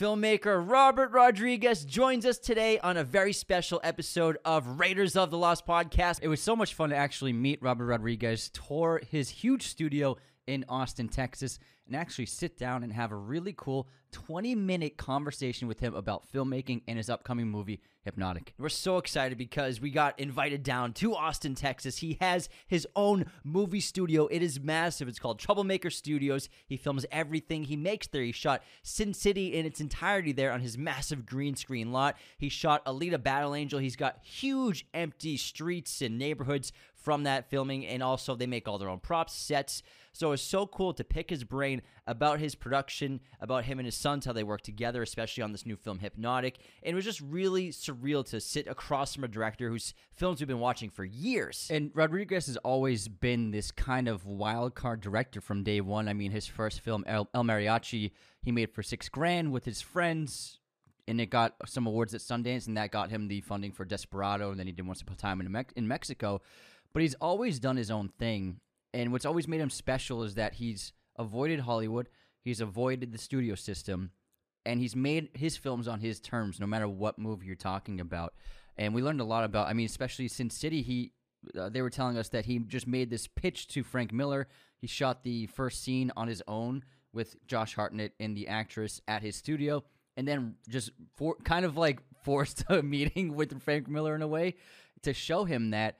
Filmmaker Robert Rodriguez joins us today on a very special episode of Raiders of the Lost podcast. It was so much fun to actually meet Robert Rodriguez, tour his huge studio in Austin, Texas, and actually sit down and have a really cool 20 minute conversation with him about filmmaking and his upcoming movie, Hypnotic. We're so excited because we got invited down to Austin, Texas. He has his own movie studio. It is massive. It's called Troublemaker Studios. He films everything he makes there. He shot Sin City in its entirety there on his massive green screen lot. He shot Alita Battle Angel. He's got huge empty streets and neighborhoods from that filming, and also they make all their own props, sets. So it's so cool to pick his brain about his production, about him and his sons, how they work together, especially on this new film, Hypnotic. And it was just really surreal to sit across from a director whose films we've been watching for years. And Rodriguez has always been this kind of wild card director from day one. I mean, his first film, El, El Mariachi, he made for six grand with his friends and it got some awards at Sundance, and that got him the funding for Desperado, and then he did Once Upon a Time in, Me- in Mexico. But he's always done his own thing, and what's always made him special is that he's avoided Hollywood, he's avoided the studio system, and he's made his films on his terms, no matter what movie you're talking about. And we learned a lot about. I mean, especially Sin City, he uh, they were telling us that he just made this pitch to Frank Miller. He shot the first scene on his own with Josh Hartnett and the actress at his studio, and then just for kind of like forced a meeting with Frank Miller in a way to show him that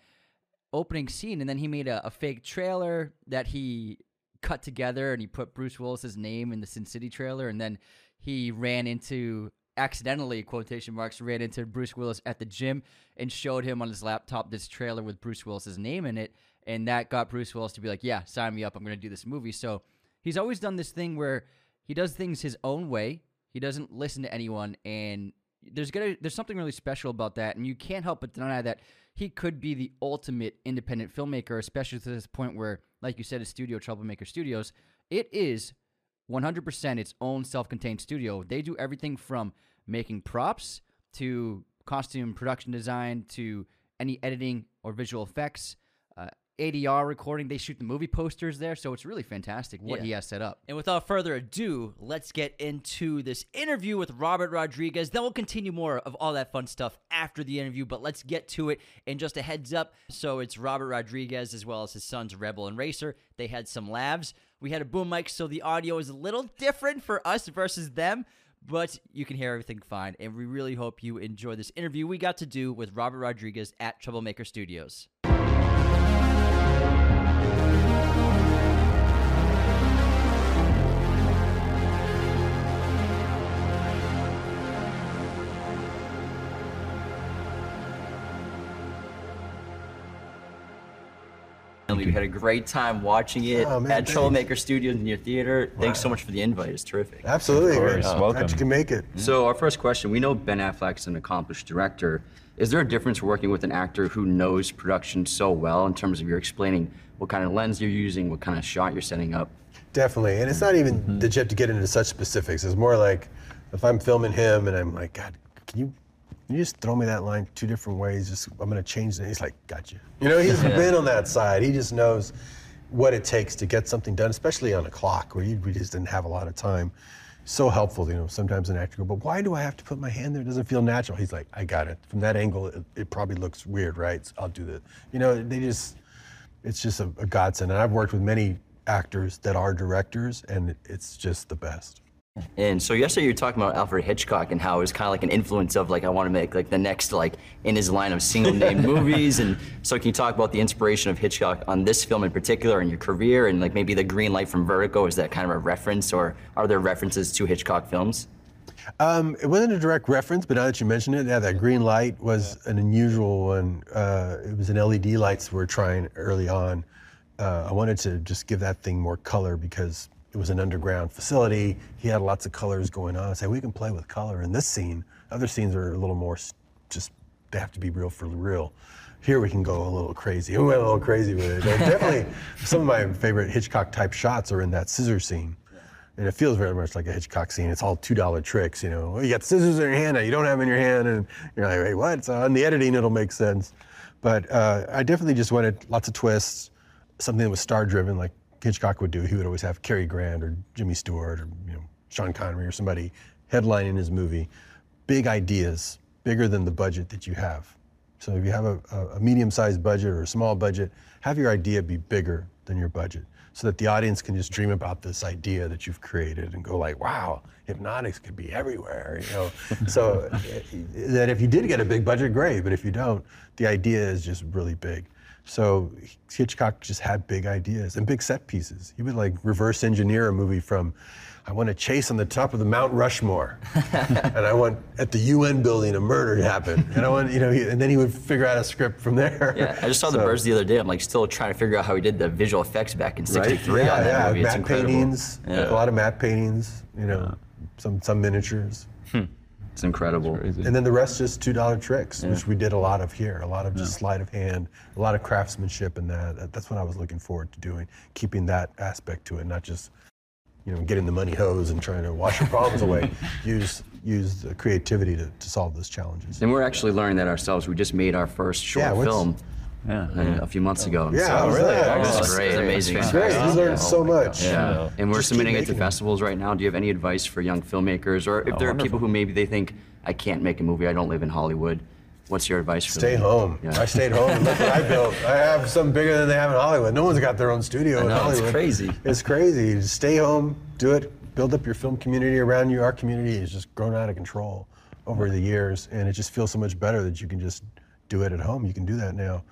opening scene. And then he made a, a fake trailer that he cut together, and he put Bruce Willis's name in the Sin City trailer, and then he ran into accidentally quotation marks ran into Bruce Willis at the gym and showed him on his laptop this trailer with Bruce Willis's name in it and that got Bruce Willis to be like, "Yeah, sign me up. I'm going to do this movie." So, he's always done this thing where he does things his own way. He doesn't listen to anyone and there's gonna there's something really special about that and you can't help but deny that he could be the ultimate independent filmmaker especially to this point where like you said his studio troublemaker studios. It is 100% its own self-contained studio. They do everything from making props to costume production design to any editing or visual effects ADR recording they shoot the movie posters there so it's really fantastic what Yeah. he has set up And without further ado, let's get into this interview with Robert Rodriguez. Then we'll continue more of all that fun stuff after the interview, but let's get to it. And just a heads up so it's Robert Rodriguez as well as his sons, Rebel and Racer. They had some labs. We had a boom mic, so the audio is a little different for us versus them, but you can hear everything fine. And we really hope you enjoy this interview we got to do with Robert Rodriguez at Troublemaker Studios. We had a great time watching it Oh, man, at thanks. Troublemaker Studios in your theater. Thanks so much for the invite. It's terrific. Absolutely. Of course. Welcome. Glad you can make it. So our first question, we know Ben Affleck is an accomplished director. Is there a difference working with an actor who knows production so well in terms of you're explaining what kind of lens you're using, what kind of shot you're setting up? Definitely. And it's not even that you have to get into such specifics. It's more like if I'm filming him and I'm like, God, can you can you just throw me that line two different ways? Just I'm gonna change it. He's like, got you. You know, he's been on that side. He just knows what it takes to get something done, especially on a clock where you, we just didn't have a lot of time. So helpful, you know. Sometimes an actor go, but why do I have to put my hand there? It doesn't feel natural. He's like, I got it. From that angle, it, it probably looks weird, right? So I'll do that. You know, they just it's just a, a godsend. And I've worked with many actors that are directors, and it's just the best. And so yesterday you were talking about Alfred Hitchcock and how it was kind of like an influence of like I want to make like the next like in his line of single name movies. And so can you talk about the inspiration of Hitchcock on this film in particular in your career and like maybe the green light from Vertigo is that kind of a reference or are there references to Hitchcock films? Um, it wasn't a direct reference, but now that you mention it, yeah, that green light was an unusual one. Uh, it was an LED lights we were trying early on. Uh, I wanted to just give that thing more color because it was an underground facility. He had lots of colors going on. I said, we can play with color in this scene. Other scenes are a little more just, they have to be real for real. Here we can go a little crazy. We went a little crazy with it. Definitely, some of my favorite Hitchcock type shots are in that scissor scene. And it feels very much like a Hitchcock scene. It's all two dollar tricks, you know. You got scissors in your hand that you don't have in your hand, and you're like, wait, what? So on the editing, it'll make sense. But uh, I definitely just wanted lots of twists, something that was star driven, like Hitchcock would do. He would always have Cary Grant or Jimmy Stewart or you know Sean Connery or somebody headlining his movie, big ideas, bigger than the budget that you have. So if you have a, a, medium-sized budget or a small budget, have your idea be bigger than your budget so that the audience can just dream about this idea that you've created and go like, wow, hypnotics could be everywhere, you know. so eh, that if you did get a big budget, great, but if you don't, the idea is just really big. So Hitchcock just had big ideas and big set pieces. He would like reverse engineer a movie from I want to chase on the top of the Mount Rushmore, and I want at the UN building a murder to happen, and I want you know, he, and then he would figure out a script from there. Yeah, I just saw the birds the other day. I'm like still trying to figure out how he did the visual effects back in Right? '63 Yeah, on that yeah, movie. It's matte paintings, Yeah. a lot of matte paintings, you know, some some miniatures, It's incredible. and then the rest just two dollar tricks, which we did a lot of here, a lot of just sleight of hand, a lot of craftsmanship in that. That- That's what I was looking forward to doing, keeping that aspect to it, not just you know getting the money hose and trying to wash your problems away. Use use the creativity to, to solve those challenges. And we're actually learning that ourselves. We just made our first short Yeah, what's- film Yeah. uh, a few months ago. Yeah, So- how was that? It Oh, was that's great. great. amazing. That's Great, fantastic. you learned so much. Yeah, and we're Just submitting it to making them. festivals right now. Do you have any advice for young filmmakers, or if there are people who maybe they think I can't make a movie, I don't live in Hollywood? What's your advice for Stay them? home. Yeah. I stayed home and look what I built. I have something bigger than they have in Hollywood. No one's got their own studio in know, it's crazy. It's crazy. Just stay home, do it, build up your film community around you. Our community has just grown out of control over the years, and it just feels so much better that you can just do it at home. You can do that now,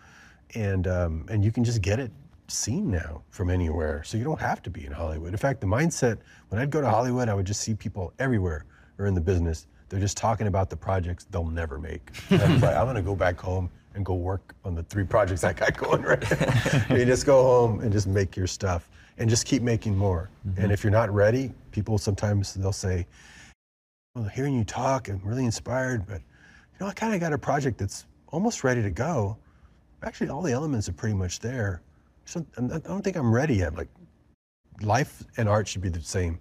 and um, and you can just get it seen now from anywhere. So you don't have to be in Hollywood. In fact, the mindset when I'd go to Hollywood, I would just see people everywhere are in the business. They're just talking about the projects they'll never make. I was like, I'm gonna go back home and go work on the three projects I got going right now. you just go home and just make your stuff and just keep making more. And if you're not ready, people sometimes they'll say, well, hearing you talk, I'm really inspired, but you know, I kind of got a project that's almost ready to go. Actually, all the elements are pretty much there. So I don't think I'm ready yet. Like, life and art should be the same.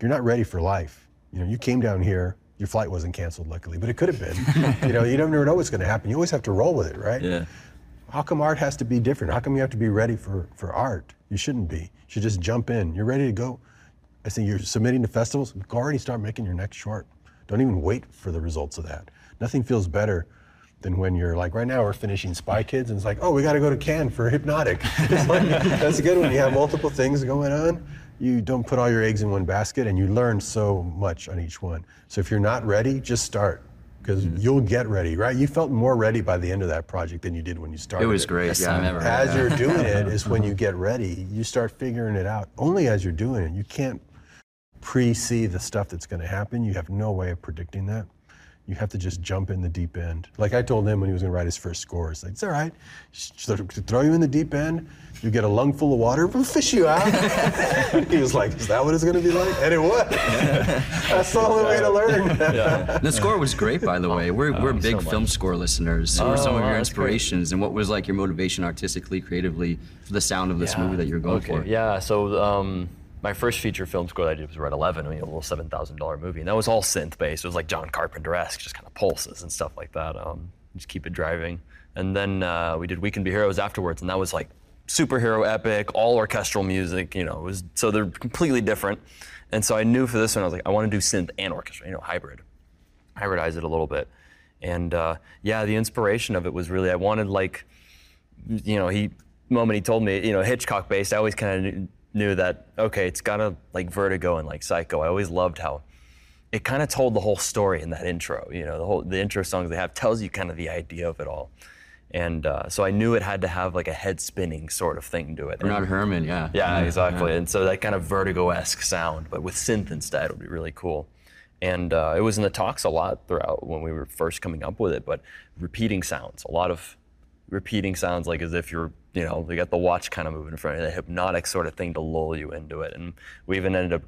You're not ready for life. You know, you came down here. Your flight wasn't canceled, luckily, but it could have been. you know, you never know what's going to happen. You always have to roll with it, right? Yeah. How come art has to be different? How come you have to be ready for, for art? You shouldn't be. You should just jump in. You're ready to go. I think you're submitting to festivals. Go already start making your next short. Don't even wait for the results of that. Nothing feels better than when you're like, right now we're finishing Spy Kids, and it's like, oh, we got to go to Cannes for Hypnotic. It's like, that's a good when you have multiple things going on. You don't put all your eggs in one basket, and you learn so much on each one. So if you're not ready, just start. Because mm-hmm. you'll get ready, right? You felt more ready by the end of that project than you did when you started. It was great. Best yeah. time ever. As you're doing it is when you get ready. You start figuring it out. Only as you're doing it. You can't pre-see the stuff that's going to happen. You have no way of predicting that. You have to just jump in the deep end. Like I told him when he was going to write his first score, it's like, it's all right. Just throw you in the deep end. You get a lung full of water, we'll fish you out. he was like, is that what it's going to be like? And it was. That's the only way to learn. The score was great, by the way. We're, we're big film score listeners. Who were some of your that's great. inspirations, and what was like your motivation artistically, creatively, for the sound of this movie that you're going okay. for? Yeah, so um, my first feature film score that I did was Red 11, I mean, a little $7,000 movie. And that was all synth based. It was like John Carpenter esque, just kind of pulses and stuff like that. Um, just keep it driving. And then uh, we did We Can Be Heroes afterwards, and that was like superhero epic, all orchestral music, you know, it was, so they're completely different. And so I knew for this one, I was like, I want to do synth and orchestra, you know, hybrid hybridize it a little bit. And uh, yeah, the inspiration of it was really I wanted like, you know, he the moment he told me, you know, Hitchcock based. I always kind of knew, that okay, it's got to like Vertigo and like Psycho. I always loved how it kind of told the whole story in that intro. You know, the whole the intro songs they have tells you kind of the idea of it all. And uh, so I knew it had to have like a head spinning sort of thing to it. Bernard And- Herrmann, yeah. yeah, exactly. And so that kind of vertigo-esque sound, but with synth instead, would be really cool. And uh, it was in the talks a lot throughout when we were first coming up with it. But repeating sounds, a lot of repeating sounds, like as if you're, you know, you got the watch kind of moving in front of you, the hypnotic sort of thing to lull you into it. And we even ended up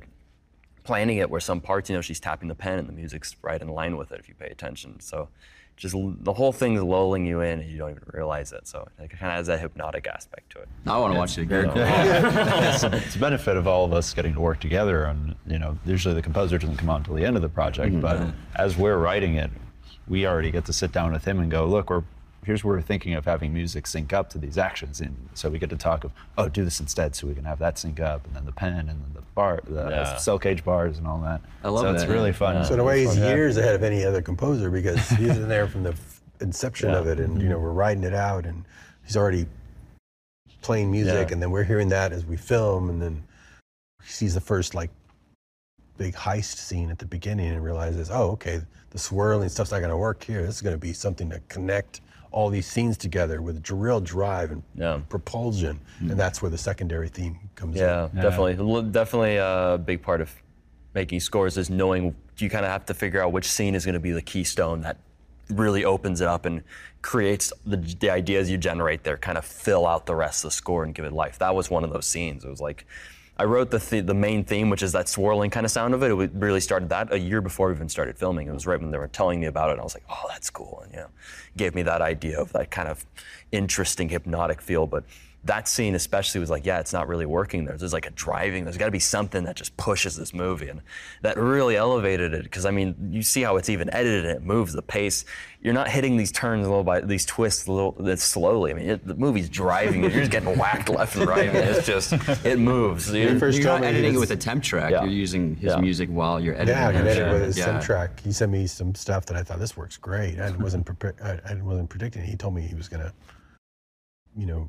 planning it where some parts, you know, she's tapping the pen and the music's right in line with it if you pay attention. So just the whole thing's lulling you in and you don't even realize it. So it kind of has that hypnotic aspect to it. I want to watch it again. it's, it's a benefit of all of us getting to work together and you know usually the composer doesn't come out until the end of the project mm-hmm. but as we're writing it we already get to sit down with him and go look we're here's where we're thinking of having music sync up to these actions, and so we get to talk of, oh, do this instead, so we can have that sync up, and then the pen, and then the bar, the Yeah. cell cage bars, and all that. I love so it's really fun. So in a way, he's Yeah. years ahead of any other composer because he's in there from the f- inception of it, and you know mm-hmm. we're writing it out, and he's already playing music, Yeah. and then we're hearing that as we film, and then he sees the first like big heist scene at the beginning and realizes, oh, okay, the swirling stuff's not going to work here. This is going to be something to connect all these scenes together with real drive and Yeah. propulsion, and hmm. that's where the secondary theme comes in. Yeah, definitely. Definitely a big part of making scores is knowing you kind of have to figure out which scene is going to be the keystone that really opens it up and creates the, the ideas you generate there kind of fill out the rest of the score and give it life. That was one of those scenes. It was like I wrote the th- the main theme, which is that swirling kind of sound of it. It really started that a year before we even started filming. It was right when they were telling me about it. And I was like, oh, that's cool, and know, gave me that idea of that kind of interesting hypnotic feel. But that scene especially was like, yeah, it's not really working there. There's like a driving. There's got to be something that just pushes this movie, and that really elevated it. Because I mean, you see how it's even edited and it moves the pace. You're not hitting these turns a little by these twists a little that's slowly. I mean, it, the movie's driving. and You're just getting whacked left and right. I mean, it's just it moves. You- first You're told not me he editing it with a temp track. Yeah. You're using his Yeah. music while you're editing. Yeah, I it. can edit with his Yeah. sim track. He sent me some stuff that I thought this works great. I wasn't prepared. I, I wasn't predicting. it. He told me he was gonna, you know,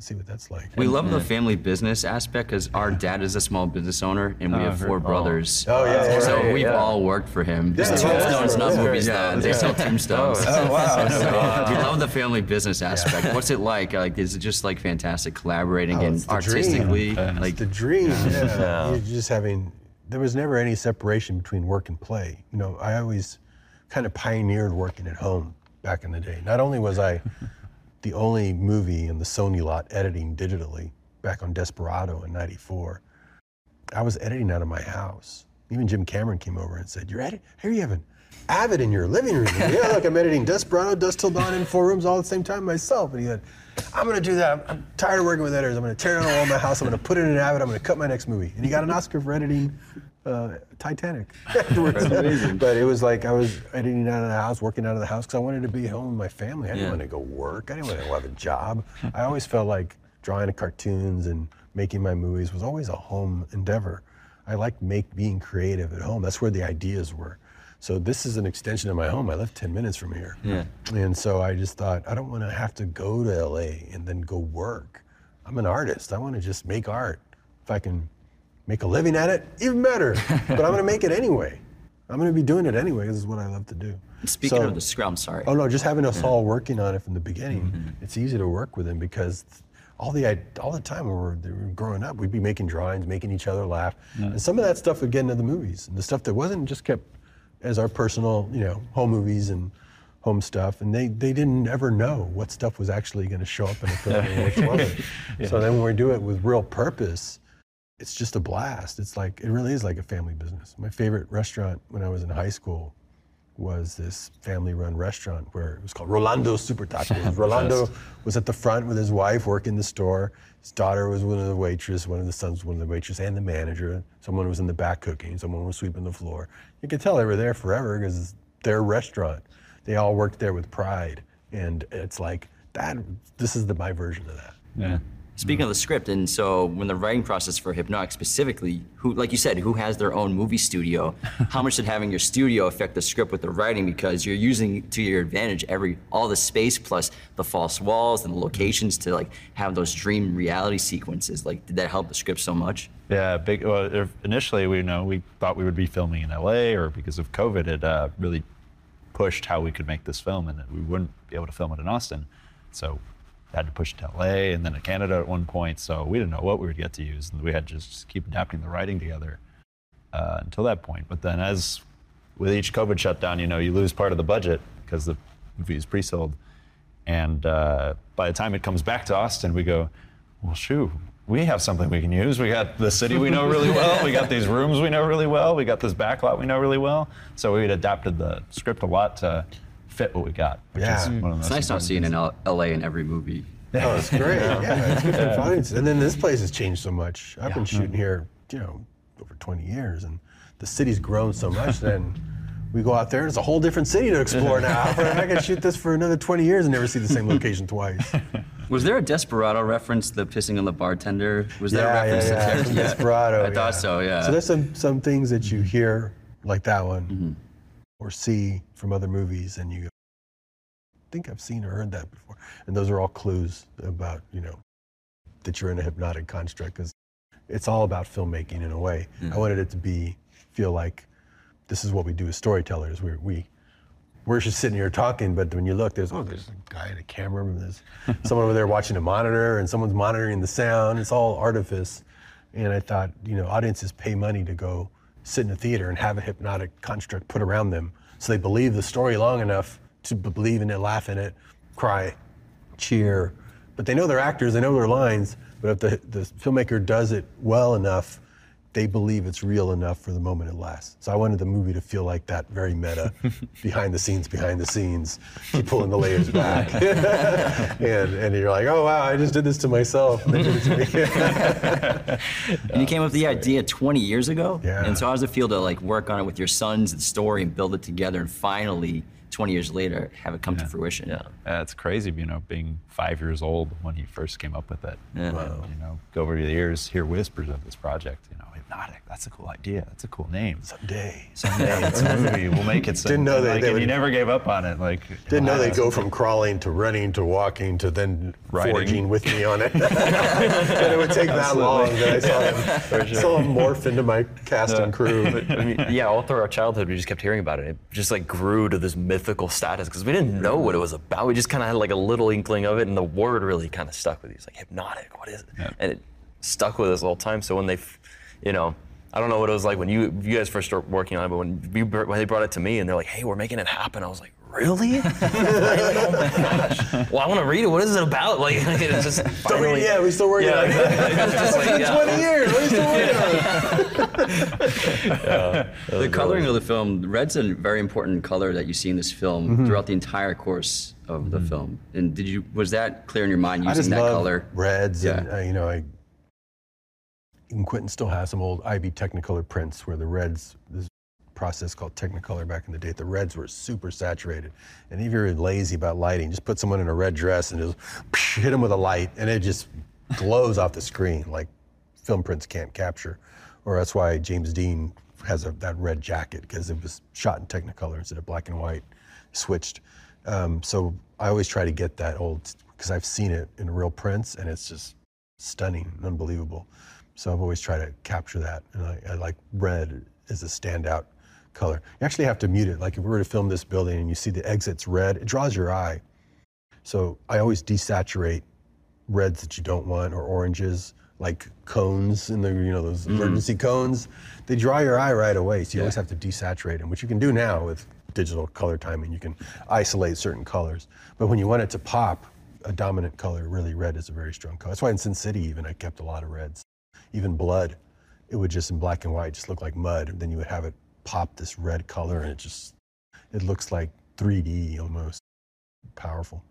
Let's see what that's like. We love the family business aspect because our dad is a small business owner and we Oh, have very- four brothers. Oh, yeah, yeah, So yeah, we've yeah. all worked for him. Yeah, It's yeah, tombstones, not yeah. movies. Yeah, though. They sell tombstones. Oh, wow. So, we love the family business aspect. What's it like? Like, is it just like fantastic collaborating Oh, and it's the dream. artistically? Yeah. Like, the dream. Yeah. You're just having. There was never any separation between work and play. You know, I always kind of pioneered working at home back in the day. Not only was I the only movie in the Sony lot editing digitally back on Desperado in '94, I was editing out of my house. Even Jim Cameron came over and said, "You're editing? Here you have an Avid in your living room." yeah, look, I'm editing Desperado, Dusk Till Dawn, in four rooms all at the same time myself. And he said, "I'm going to do that. I'm tired of working with editors. I'm going to tear down all my house. I'm going to put it in an Avid. I'm going to cut my next movie." And he got an Oscar for editing uh, Titanic but it was like I was editing out of the house, working out of the house because I wanted to be home with my family. I didn't Yeah. want to go work. I didn't want to have a job. I always felt like drawing cartoons and making my movies was always a home endeavor. I liked make being creative at home. That's where the ideas were. So this is an extension of my home. I live 10 minutes from here. Yeah. And so I just thought, I don't want to have to go to LA and then go work. I'm an artist. I want to just make art. If I can make a living at it, even better. but I'm going to make it anyway. I'm going to be doing it anyway. This is what I love to do. speaking So- of the scrum, sorry. Oh no, just having us all working on it from the beginning, mm-hmm. it's easy to work with him because all the all the time when we were, growing up, we'd be making drawings, making each other laugh, and some of that stuff would get into the movies, and the stuff that wasn't just kept as our personal, you know, home movies and home stuff, and they they didn't ever know what stuff was actually going to show up in a film and which wasn't. So then when we do it with real purpose, it's just a blast. It's like it really is like a family business. My favorite restaurant when I was in high school was this family-run restaurant where it was called Rolando's Super Tacos. Rolando was at the front with his wife working the store. His daughter was one of the waitresses, one of the sons was one of the waitresses, and the manager. Someone was in the back cooking. Someone was sweeping the floor. You could tell they were there forever because it's their restaurant. They all worked there with pride, and it's like that. This is the my version of that. Yeah. Speaking of the script, and so when the writing process for Hypnotic specifically, who, like you said, who has their own movie studio, how much did having your studio affect the script with the writing? Because you're using to your advantage every all the space plus the false walls and the locations to like have those dream reality sequences. Like, did that help the script so much? Yeah, big. Well, initially we know we thought we would be filming in LA, or because of COVID, it uh, really pushed how we could make this film, and that we wouldn't be able to film it in Austin. So had to push to LA and then to Canada at one point. So we didn't know what we would get to use, and we had to just keep adapting the writing together uh, until that point. But then, as with each COVID shutdown, you know, you lose part of the budget because the movie is pre-sold, and uh, by the time it comes back to Austin, we go, well, shoot. We have something we can use. We got the city we know really well. We got these rooms we know really well. We got this backlot we know really well. So we had adapted the script a lot to fit what we got. Which Yeah. is one of the It's most nice not important seeing things. in L- LA in every movie. Oh, it's great. Yeah, it's good for the audience. And then this place has changed so much. I've been shooting here, you know, over 20 years, and the city's grown so much. Then we go out there, and it's a whole different city to explore now. I can shoot this for another 20 years and never see the same location twice. Was there a Desperado reference, the pissing on the bartender? Was there a reference yeah, to yeah. there? From Desperado. I thought yeah. so, yeah. So there's some some things that you hear like that one, Mm-hmm. Or see from other movies, and you go, I think I've seen or heard that before. And those are all clues about you know that you're in a hypnotic construct because it's all about filmmaking in a way. I mm-hmm. wanted it to be feel like this is what we do as storytellers. We we we're just sitting here talking, but when you look, there's oh, there's a guy in a camera, and there's someone over there watching a monitor, and someone's monitoring the sound. It's all artifice. And I thought, you know, audiences pay money to go sit in a theater and have a hypnotic construct put around them, so they believe the story long enough to believe in it, laugh in it, cry, cheer. But they know their actors, they know their lines. But if the the filmmaker does it well enough, they believe it's real enough for the moment it lasts. So I wanted the movie to feel like that, very meta, behind the scenes, behind the scenes, keep pulling the layers back, and and you're like, oh wow, I just did this to myself. And they did it to me. And you came up with the idea 20 years ago. Yeah. And so how does it feel to like work on it with your sons, the story, and build it together, and finally, 20 years later, have it come to fruition? Yeah. Yeah, it's crazy, you know, being five years old when he first came up with it. Yeah. And, you know, go over the years, hear whispers of this project. You know, hypnotic. That's a cool idea. That's a cool name. Someday. Someday it's a movie. We'll make it. Didn't know And, they- like, they would- he never gave up on it. Like Didn't know wow, they'd go from crawling to running to walking to then Riding. forging with me on it. and it would take that long. That I saw him, saw him morph into my cast and crew. I mean, yeah, all through our childhood, we just kept hearing about it. It just like grew to this mythical status because we didn't know what it was about. We just kind of had like a little inkling of it, and the word really kind of stuck with you. It's like hypnotic. What is it? And it stuck with us all the time. So when they, you know, I don't know what it was like when you you guys first started working on it, but when you when they brought it to me and they're like, "Hey, we're making it happen," I was like. Really? oh my gosh! Well, I want to read it. What is it about? Like, it's just finally. we, yeah, we still working Yeah, on it. exactly. Just like, It's been yeah. 20 years. We're still working on it. The coloring of the film, red's a very important color that you see in this film Mm-hmm. throughout the entire course of the film. And did you was that clear in your mind using I using just that love color? reds, and Yeah. uh, you know, I. Even Quentin still has some old IB Technicolor prints where the reds, this process called Technicolor back in the day, the reds were super saturated. And if you're lazy about lighting, just put someone in a red dress and just hit them with a light, and it just glows off the screen like film prints can't capture. Or that's why James Dean has a, that red jacket because it was shot in Technicolor instead of black and white, switched. Um, so I always try to get that old because I've seen it in real prints and it's just stunning, unbelievable. So I've always tried to capture that, and I, I like red as a standout color. You actually have to mute it. Like if we were to film this building and you see the exits red, it draws your eye. So I always desaturate reds that you don't want or oranges, like cones in the you know those mm. emergency cones. They draw your eye right away. So you always have to desaturate them, which you can do now with digital color timing. You can isolate certain colors, but when you want it to pop, a dominant color, really red is a very strong color. That's why in Sin City even I kept a lot of reds. Even blood, it would just in black and white just look like mud. And then you would have it pop this red color, and it just it looks like 3D almost. Powerful.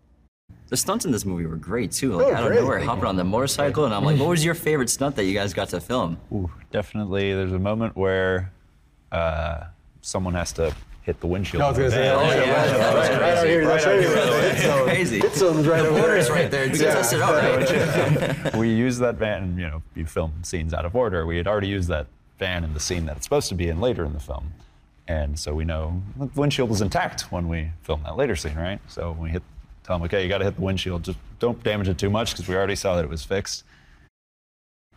The stunts in this movie were great too. Like Oh, out of great. nowhere, hopping on the motorcycle, and I'm like, what was your favorite stunt that you guys got to film? Ooh, definitely. There's a moment where uh, someone has to hit the windshield. I was gonna say, Yeah. oh, yeah, yeah, right, right, right out here, right out here, the hit zone. Crazy. Hit zone's right over Border's there. right there. We can test it out, right? we used that van, you know, you film scenes out of order. We had already used that van in the scene that it's supposed to be in later in the film, and so we know the windshield was intact when we filmed that later scene, right? So when we hit, tell them, okay, you got to hit the windshield. Just don't damage it too much because we already saw that it was fixed.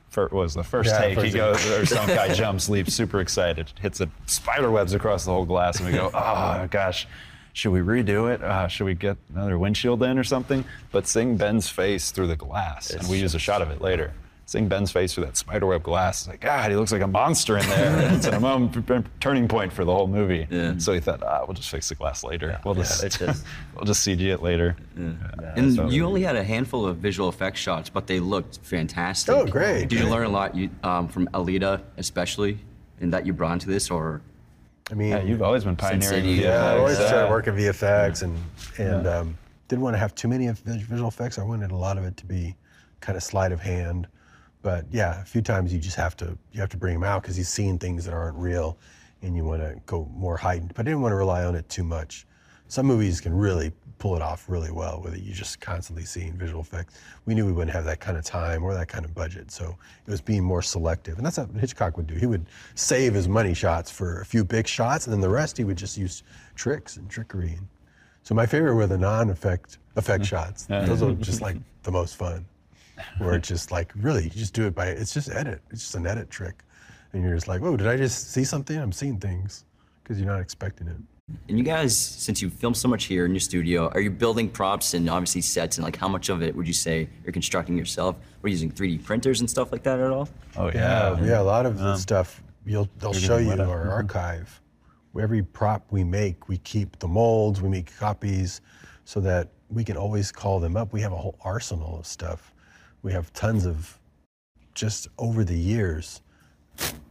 For, was the first Yeah, take. first he goes, or some guy jumps, leaps, super excited, hits it, spider webs across the whole glass, and we go, oh gosh, should we redo it? Uh, should we get another windshield in or something? But seeing Ben's face through the glass, and we use a shot of it later. Seeing Ben's face through that spiderweb glass, it's like, God, he looks like a monster in there. It's a moment, turning point for the whole movie. Yeah. So he thought, ah, we'll just fix the glass later. We'll just, it's just- we'll just CG it later. And so- you only had a handful of visual effects shots, but they looked fantastic. Oh, great. Did you learn a lot you, um, from Alita, especially, in that you brought into this, or I mean, Yeah, you've always been pioneering. City, Yeah, I effects. always try Yeah. to work at VFX and and um, didn't want to have too many visual effects. I wanted a lot of it to be kind of sleight of hand. But yeah, a few times you just have to you have to bring him out because he's seeing things that aren't real, and you want to go more heightened. But I didn't want to rely on it too much. Some movies can really pull it off really well with it. You just constantly seeing visual effects. We knew we wouldn't have that kind of time or that kind of budget, so it was being more selective. And that's what Hitchcock would do. He would save his money shots for a few big shots, and then the rest he would just use tricks and trickery. So my favorite were the non-effect effect mm. shots. Those are just like the most fun. Where it's just like really, you just do it by it's just edit. It's just an edit trick, and you're just like, oh, did I just see something? I'm seeing things because you're not expecting it. and you guys, since you film so much here in your studio, are you building props and obviously sets, and like how much of it would you say you're constructing yourself? We're using 3D printers and stuff like that at all? Oh Yeah, yeah. yeah. A lot of the um, stuff you'll they'll show you getting our wet up. Mm-hmm. archive. Every prop we make, we keep the molds, we make copies, so that we can always call them up. We have a whole arsenal of stuff. We have tons of, just over the years,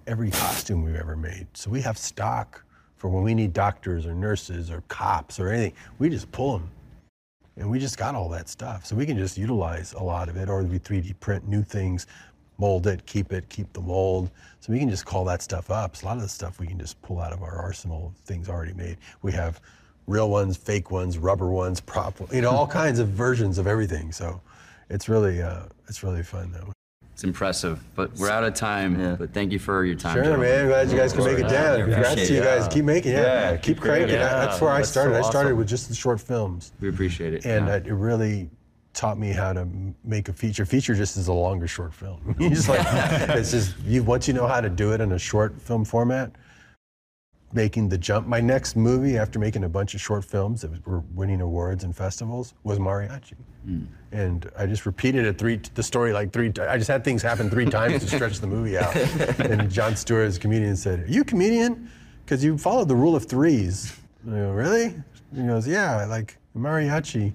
every costume we've ever made. So we have stock for when we need doctors or nurses or cops or anything. We just pull them. And we just got all that stuff. So we can just utilize a lot of it, or we 3D print new things, mold it, keep it, keep the mold. So we can just call that stuff up. So a lot of the stuff we can just pull out of our arsenal of things already made. We have real ones, fake ones, rubber ones, prop, you know, all kinds of versions of everything. So it's really, uh, it's really fun though. It's impressive, but we're out of time. But thank you for your time. Sure, gentlemen. man. Glad you guys can make it down. Yeah, Congrats appreciate to you it. guys. Keep making it. Yeah, Yeah, keep, keep cranking. creating. That- That's where I that's so started. I started with just the short films. We appreciate it. and yeah. uh, it really taught me how to make a feature. Feature just is a longer short film. you just like it's just you once you know how to do it in a short film format. Making the jump. My next movie after making a bunch of short films that were winning awards and festivals was Mariachi, hmm. and I just repeated it three. The story like three. I just had things happen three times to stretch the movie out. and John Stewart, as a comedian, said, "Are you a comedian? Because you followed the rule of threes." And I go, really? He goes, "Yeah, like mariachi."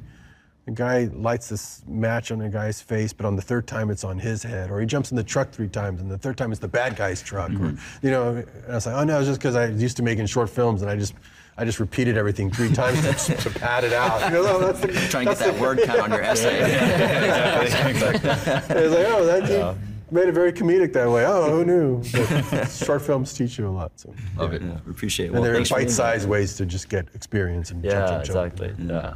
The guy lights this match on a guy's face, but on the third time it's on his head, or he jumps in the truck three times, and the third time it's the bad guy's truck, or mm-hmm. you know. And I was like, oh no, it's just because I was used to making short films, and I just, I just repeated everything three times to, to pad it out. He goes, oh, that's the, Trying to get that's that word count on your essay. the- It's like, oh, that you made it very comedic that way. Oh, who knew? But short films teach you a lot. So. Love it. We appreciate it. And Well, they're thanks for being here. bite-sized ways to just get experience and jump, Yeah, jump, jump. exactly. Yeah.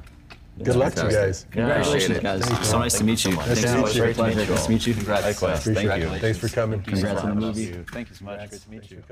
Good luck to you guys. Congratulations, guys. Thank you. So nice to meet you. Nice to Thanks so meet much. you. Great pleasure. Nice to meet you. Congrats. Likewise. Appreciate Thank it. you. Thanks for coming. Congrats on the movie. Thank you so much. Great to meet you.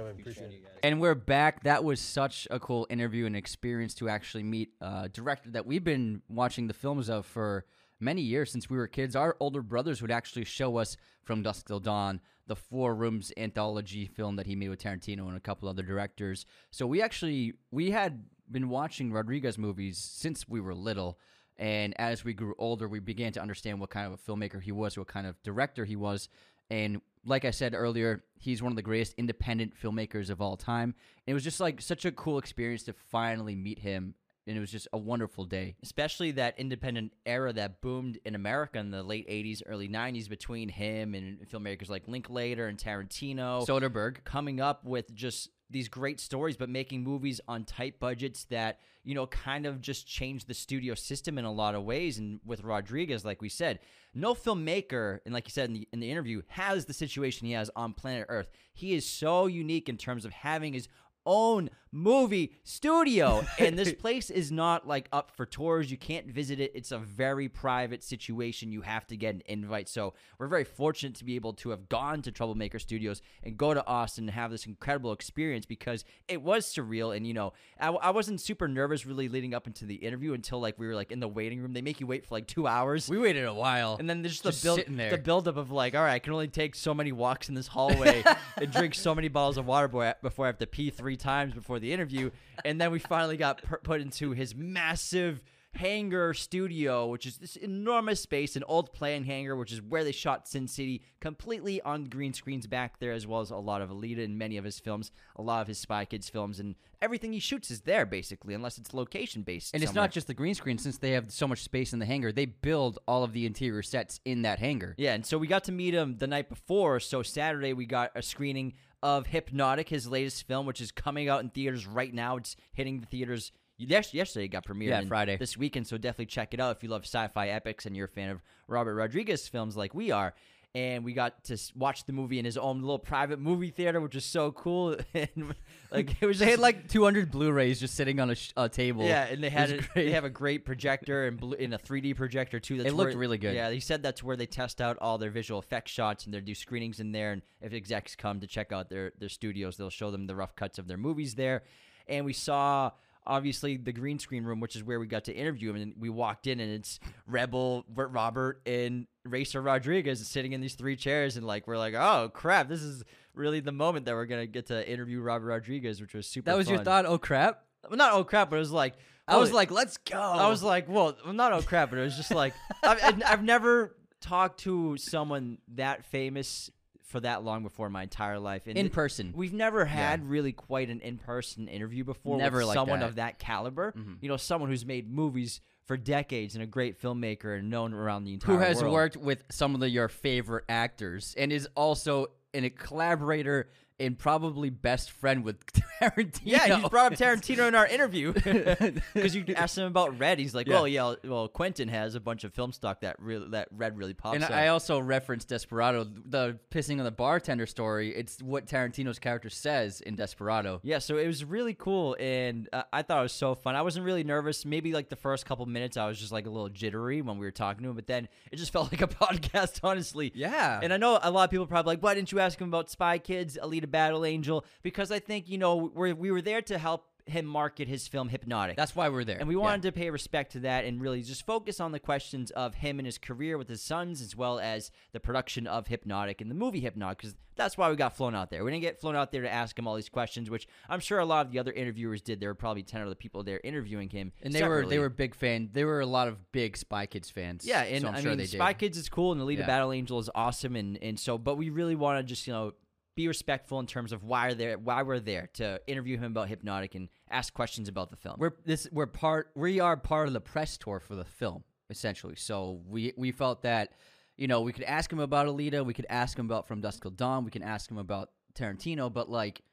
And we're back. That was such a cool interview and experience to actually meet a director that we've been watching the films of for many years since we were kids. Our older brothers would actually show us From Dusk Till Dawn, the Four Rooms anthology film that he made with Tarantino and a couple other directors. So we actually we had been watching Rodriguez movies since we were little. And as we grew older, we began to understand what kind of a filmmaker he was, what kind of director he was. And like I said earlier, he's one of the greatest independent filmmakers of all time. And it was just like such a cool experience to finally meet him. And it was just a wonderful day. especially that independent era that boomed in America in the late 80s, early 90s between him and filmmakers like Linklater and Tarantino. Soderbergh. coming up with just these great stories, but making movies on tight budgets that, you know, kind of just changed the studio system in a lot of ways. And with Rodriguez, like we said, no filmmaker, and like you said in the, in the interview, has the situation he has on planet Earth. He is so unique in terms of having his own movie studio. and this place is not like up for tours. You can't visit it. It's a very private situation. You have to get an invite. So we're very fortunate to be able to have gone to Troublemaker Studios and go to Austin and have this incredible experience because it was surreal. And, you know, I, I wasn't super nervous really leading up into the interview until like we were like in the waiting room. They make you wait for like two hours. We waited a while. And then there's Just the build, the buildup of like, all right, I can only take so many walks in this hallway and drink so many bottles of water boy- before I have to pee three times before the interview. And then we finally got per- put into his massive hangar studio, which is this enormous space, an old plane hangar, which is where they shot Sin City, completely on green screens back there, as well as a lot of Alita in many of his films, a lot of his Spy Kids films, and everything he shoots is there basically, unless it's location based. and it's not just the green screen since they have so much space in the hangar. They build all of the interior sets in that hangar. Yeah, and so we got to meet him the night before. So Saturday we got a screening of Hypnotic, his latest film, which is coming out in theaters right now. It's hitting the theaters. Yes, yesterday it got premiered. Yeah, Friday. this weekend. So definitely check it out if you love sci-fi epics and you're a fan of Robert Rodriguez films like we are. And we got to watch the movie in his own little private movie theater, which was so cool. and like it was They had like 200 Blu-rays just sitting on a, sh- a table. yeah, and they had great. they have a great projector and blu- in a 3D projector too. That's It looked where- really good. Yeah, he said that's where they test out all their visual effects shots and they do screenings in there. And if execs come to check out their their studios, they'll show them the rough cuts of their movies there. And we saw obviously the green screen room, which is where we got to interview him. And we walked in, and it's Rebel, Robert, and Racer Rodriguez sitting in these three chairs, and like we're like, oh crap, this is really the moment that we're gonna get to interview Robert Rodriguez, which was super. that was your thought. Oh crap! Well, not oh crap, but it was like I was like, let's go. I was like, well, not oh crap, but it was just like I've- I've never talked to someone that famous for that long before in my entire life. And In th- person. we've never had really quite an in-person interview before. Never with like someone that. Mm-hmm. of that caliber. You know, someone who's made movies for decades and a great filmmaker and known around the entire world. who has world. worked with some of the, your favorite actors and is also an, a collaborator and probably best friend with Tarantino. Yeah, he brought up Tarantino in our interview because you asked him about Red. He's like, Yeah. "Well, yeah, well, Quentin has a bunch of film stock that really that Red really pops." And up. I also referenced Desperado, the pissing on the bartender story. It's what Tarantino's character says in Desperado. Yeah, so it was really cool, and uh, I thought it was so fun. I wasn't really nervous. Maybe like the first couple minutes, I was just like a little jittery when we were talking to him, but then it just felt like a podcast, honestly. Yeah. And I know a lot of people are probably like, "Why didn't you ask him about Spy Kids, Alita Battle Angel?" Because I think you know we're, we were there to help him market his film Hypnotic. That's why we're there. And we Yeah. wanted to pay respect to that and really just focus on the questions of him and his career with his sons, as well as the production of Hypnotic and the movie Hypnotic, because that's why we got flown out there. We didn't get flown out there to ask him all these questions, which I'm sure a lot of the other interviewers did. There were probably 10 other people there interviewing him. and they were they were big fan. They were a lot of big Spy Kids fans. Yeah, and so I'm I sure mean, they Spy did. Kids is cool, and Alita Yeah. Battle Angel is awesome, and and so, but we really want to just you know be respectful in terms of why are they're why we're there to interview him about Hypnotic and ask questions about the film. We're this we're part we are part of the press tour for the film essentially. So we we felt that you know we could ask him about Alita, we could ask him about From Dusk Till Dawn, we can ask him about Tarantino, but like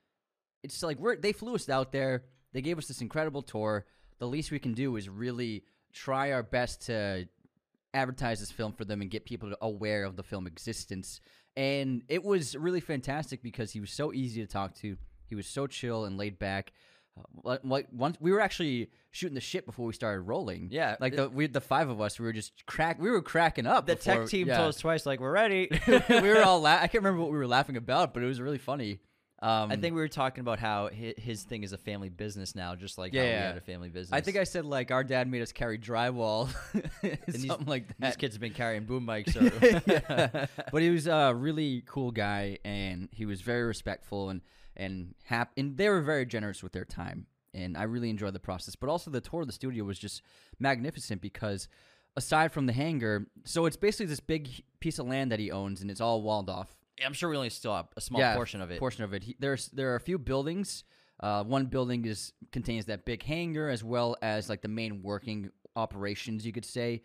it's like we're they flew us out there, they gave us this incredible tour. The least we can do is really try our best to advertise this film for them and get people aware of the film existence. And it was really fantastic because he was so easy to talk to. He was so chill and laid back. Uh, like- once we were actually shooting the shit before we started rolling. Yeah, like the we the five of us, we were just crack. We were cracking up. the before- tech team yeah. told us twice, like we're ready. we were all. La- I can't remember what we were laughing about, but it was really funny. Um, I think we were talking about how hi- his thing is a family business now, just like Yeah, how we yeah. had a family business. I think I said like our dad made us carry drywall, And these- something like that. These kids have been carrying boom mics. Or. But he was a really cool guy, and he was very respectful and and happy. And they were very generous with their time, and I really enjoyed the process. But also, the tour of the studio was just magnificent because aside from the hangar, so it's basically this big piece of land that he owns, and it's all walled off. I'm sure we only still have a small yeah, portion of it. Portion of it. He, there's there are a few buildings. Uh, one building is contains that big hangar as well as like the main working operations, you could say,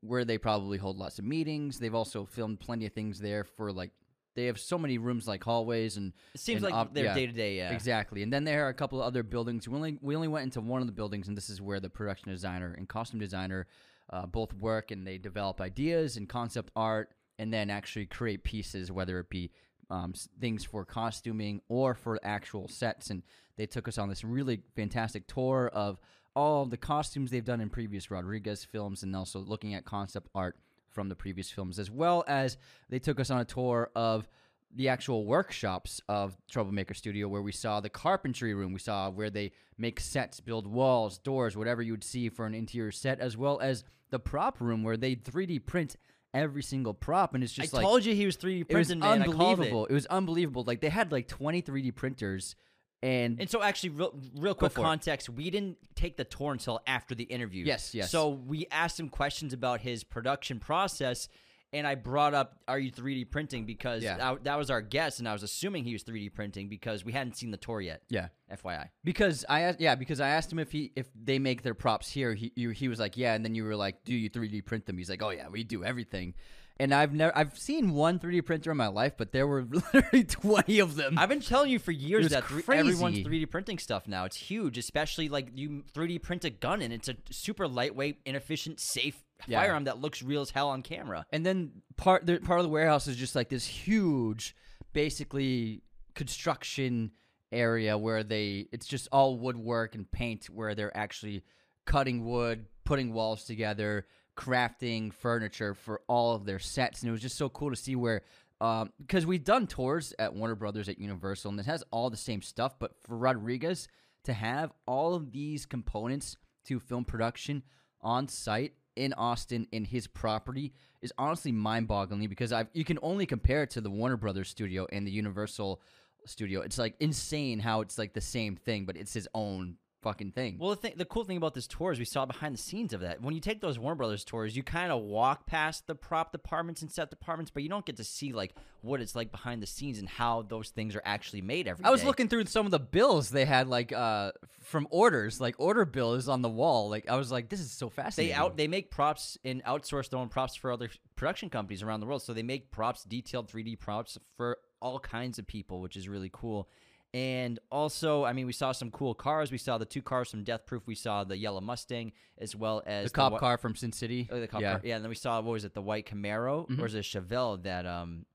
where they probably hold lots of meetings. They've also filmed plenty of things there for like they have so many rooms like hallways and It seems and like op- they're day to day. Yeah, Exactly. And then there are a couple of other buildings. We only we only went into one of the buildings, and this is where the production designer and costume designer uh, both work, and they develop ideas and concept art, and then actually create pieces, whether it be um, things for costuming or for actual sets, and they took us on this really fantastic tour of all the costumes they've done in previous Rodriguez films, and also looking at concept art from the previous films, as well as they took us on a tour of the actual workshops of Troublemaker Studio, where we saw the carpentry room, we saw where they make sets, build walls, doors, whatever you would see for an interior set, as well as the prop room where they 3D print every single prop, and it's just I like told you he was 3D it was printing. I it. unbelievable. It. was unbelievable. Like they had like 20 3D printers, and And so, actually, real, real quick for it. context: we didn't take the tour until after the interview. Yes, yes. So we asked him questions about his production process, and I brought up, "Are you 3D printing?" Because Yeah. that, that was our guess, and I was assuming he was 3D printing because we hadn't seen the tour yet. yeah. FYI. Because I asked, yeah, because I asked him if he if they make their props here. He you, he was like, yeah, and then you were like, do you 3D print them? He's like, oh yeah, we do everything. And I've never I've seen one 3D printer in my life, but there were literally 20 of them. I've been telling you for years that three, everyone's 3D printing stuff now. It's huge, especially like you 3D print a gun, and it's a super lightweight, inefficient, safe Yeah. firearm that looks real as hell on camera. And then part the, part of the warehouse is just like this huge, basically construction area where they it's just all woodwork and paint where they're actually cutting wood, putting walls together, crafting furniture for all of their sets, and it was just so cool to see where. Um, because we've done tours at Warner Brothers at Universal, and it has all the same stuff. But for Rodriguez to have all of these components to film production on site in Austin in his property is honestly mind-boggling because I've you can only compare it to the Warner Brothers studio and the Universal studio. It's like insane how it's like the same thing, but it's his own fucking thing. Well, the, thing, the cool thing about this tour is we saw behind the scenes of that. When you take those Warner Brothers tours, you kind of walk past the prop departments and set departments, but you don't get to see like what it's like behind the scenes and how those things are actually made every I was day. looking through some of the bills they had like uh from orders, like order bill is on the wall. Like I was like, this is so fascinating. They out they make props and outsource their own props for other production companies around the world. So they make props, detailed 3D props for all kinds of people, which is really cool. And also, I mean, we saw some cool cars. We saw the two cars from Death Proof. We saw the yellow Mustang as well as the cop whi- car from Sin City. Oh, the cop yeah. car. Yeah, and then we saw what was it, the white Camaro, Mhm. or is it Chevelle that um,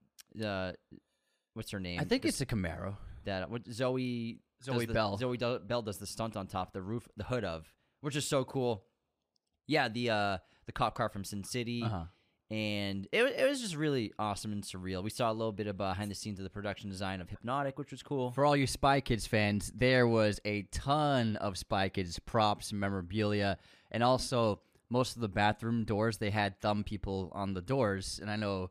uh, what's her name? I think This- it's a Camaro. that what Zoe Zoe the- Bell. Zoe Do- Bell does the stunt on top the roof, the hood of, which is so cool. Yeah, the uh, the cop car from Sin City, Uh-huh. And it it was just really awesome and surreal. We saw a little bit of behind the scenes of the production design of Hypnotic, which was cool. For all you Spy Kids fans, there was a ton of Spy Kids props, and memorabilia, and also most of the bathroom doors they had thumb people on the doors. And I know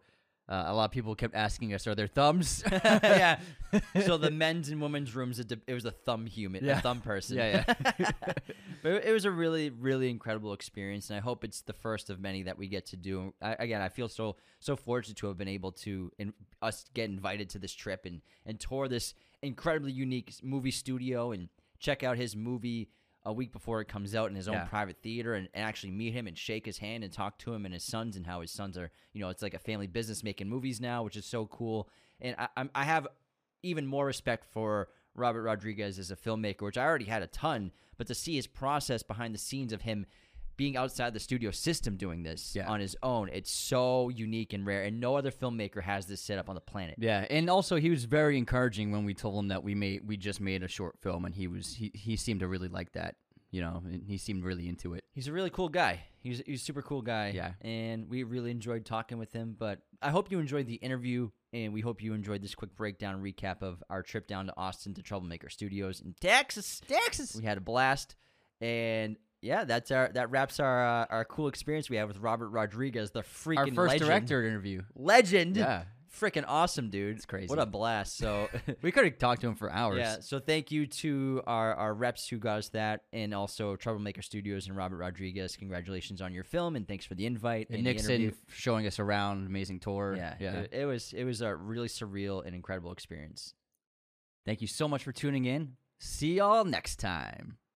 uh, a lot of people kept asking us, "Are there thumbs?" yeah. So the men's and women's rooms, it, it was a thumb human, Yeah. a thumb person. Yeah, yeah. but it- it was a really, really incredible experience, and I hope it's the first of many that we get to do. I, again, I feel so so fortunate to have been able to in, us get invited to this trip and and tour this incredibly unique movie studio and check out his movie a week before it comes out in his own Yeah. private theater and, and actually meet him and shake his hand and talk to him and his sons and how his sons are you know it's like a family business making movies now which is so cool and I, I have even more respect for Robert Rodriguez as a filmmaker which I already had a ton but to see his process behind the scenes of him being outside the studio system doing this Yeah. on his own it's so unique and rare and no other filmmaker has this set up on the planet Yeah, and also he was very encouraging when we told him that we made we just made a short film, and he was he, he seemed to really like that. You know, and he seemed really into it. He's a really cool guy. He's he's a super cool guy. Yeah. And we really enjoyed talking with him. But I hope you enjoyed the interview and we hope you enjoyed this quick breakdown recap of our trip down to Austin to Troublemaker Studios in Texas. Texas. We had a blast. And yeah, that's our that wraps our uh, our cool experience we had with Robert Rodriguez, the freaking Our first legend. director interview. Legend. Yeah. Freaking awesome, dude. It's crazy. What a blast. So We could have talked to him for hours. Yeah, so thank you to our, our reps who got us that, and also Troublemaker Studios and Robert Rodriguez. Congratulations on your film, and thanks for the invite And and Nixon showing us around, amazing tour. Yeah, yeah. It, it was it was a really surreal and incredible experience. Thank you so much for tuning in. See y'all next time.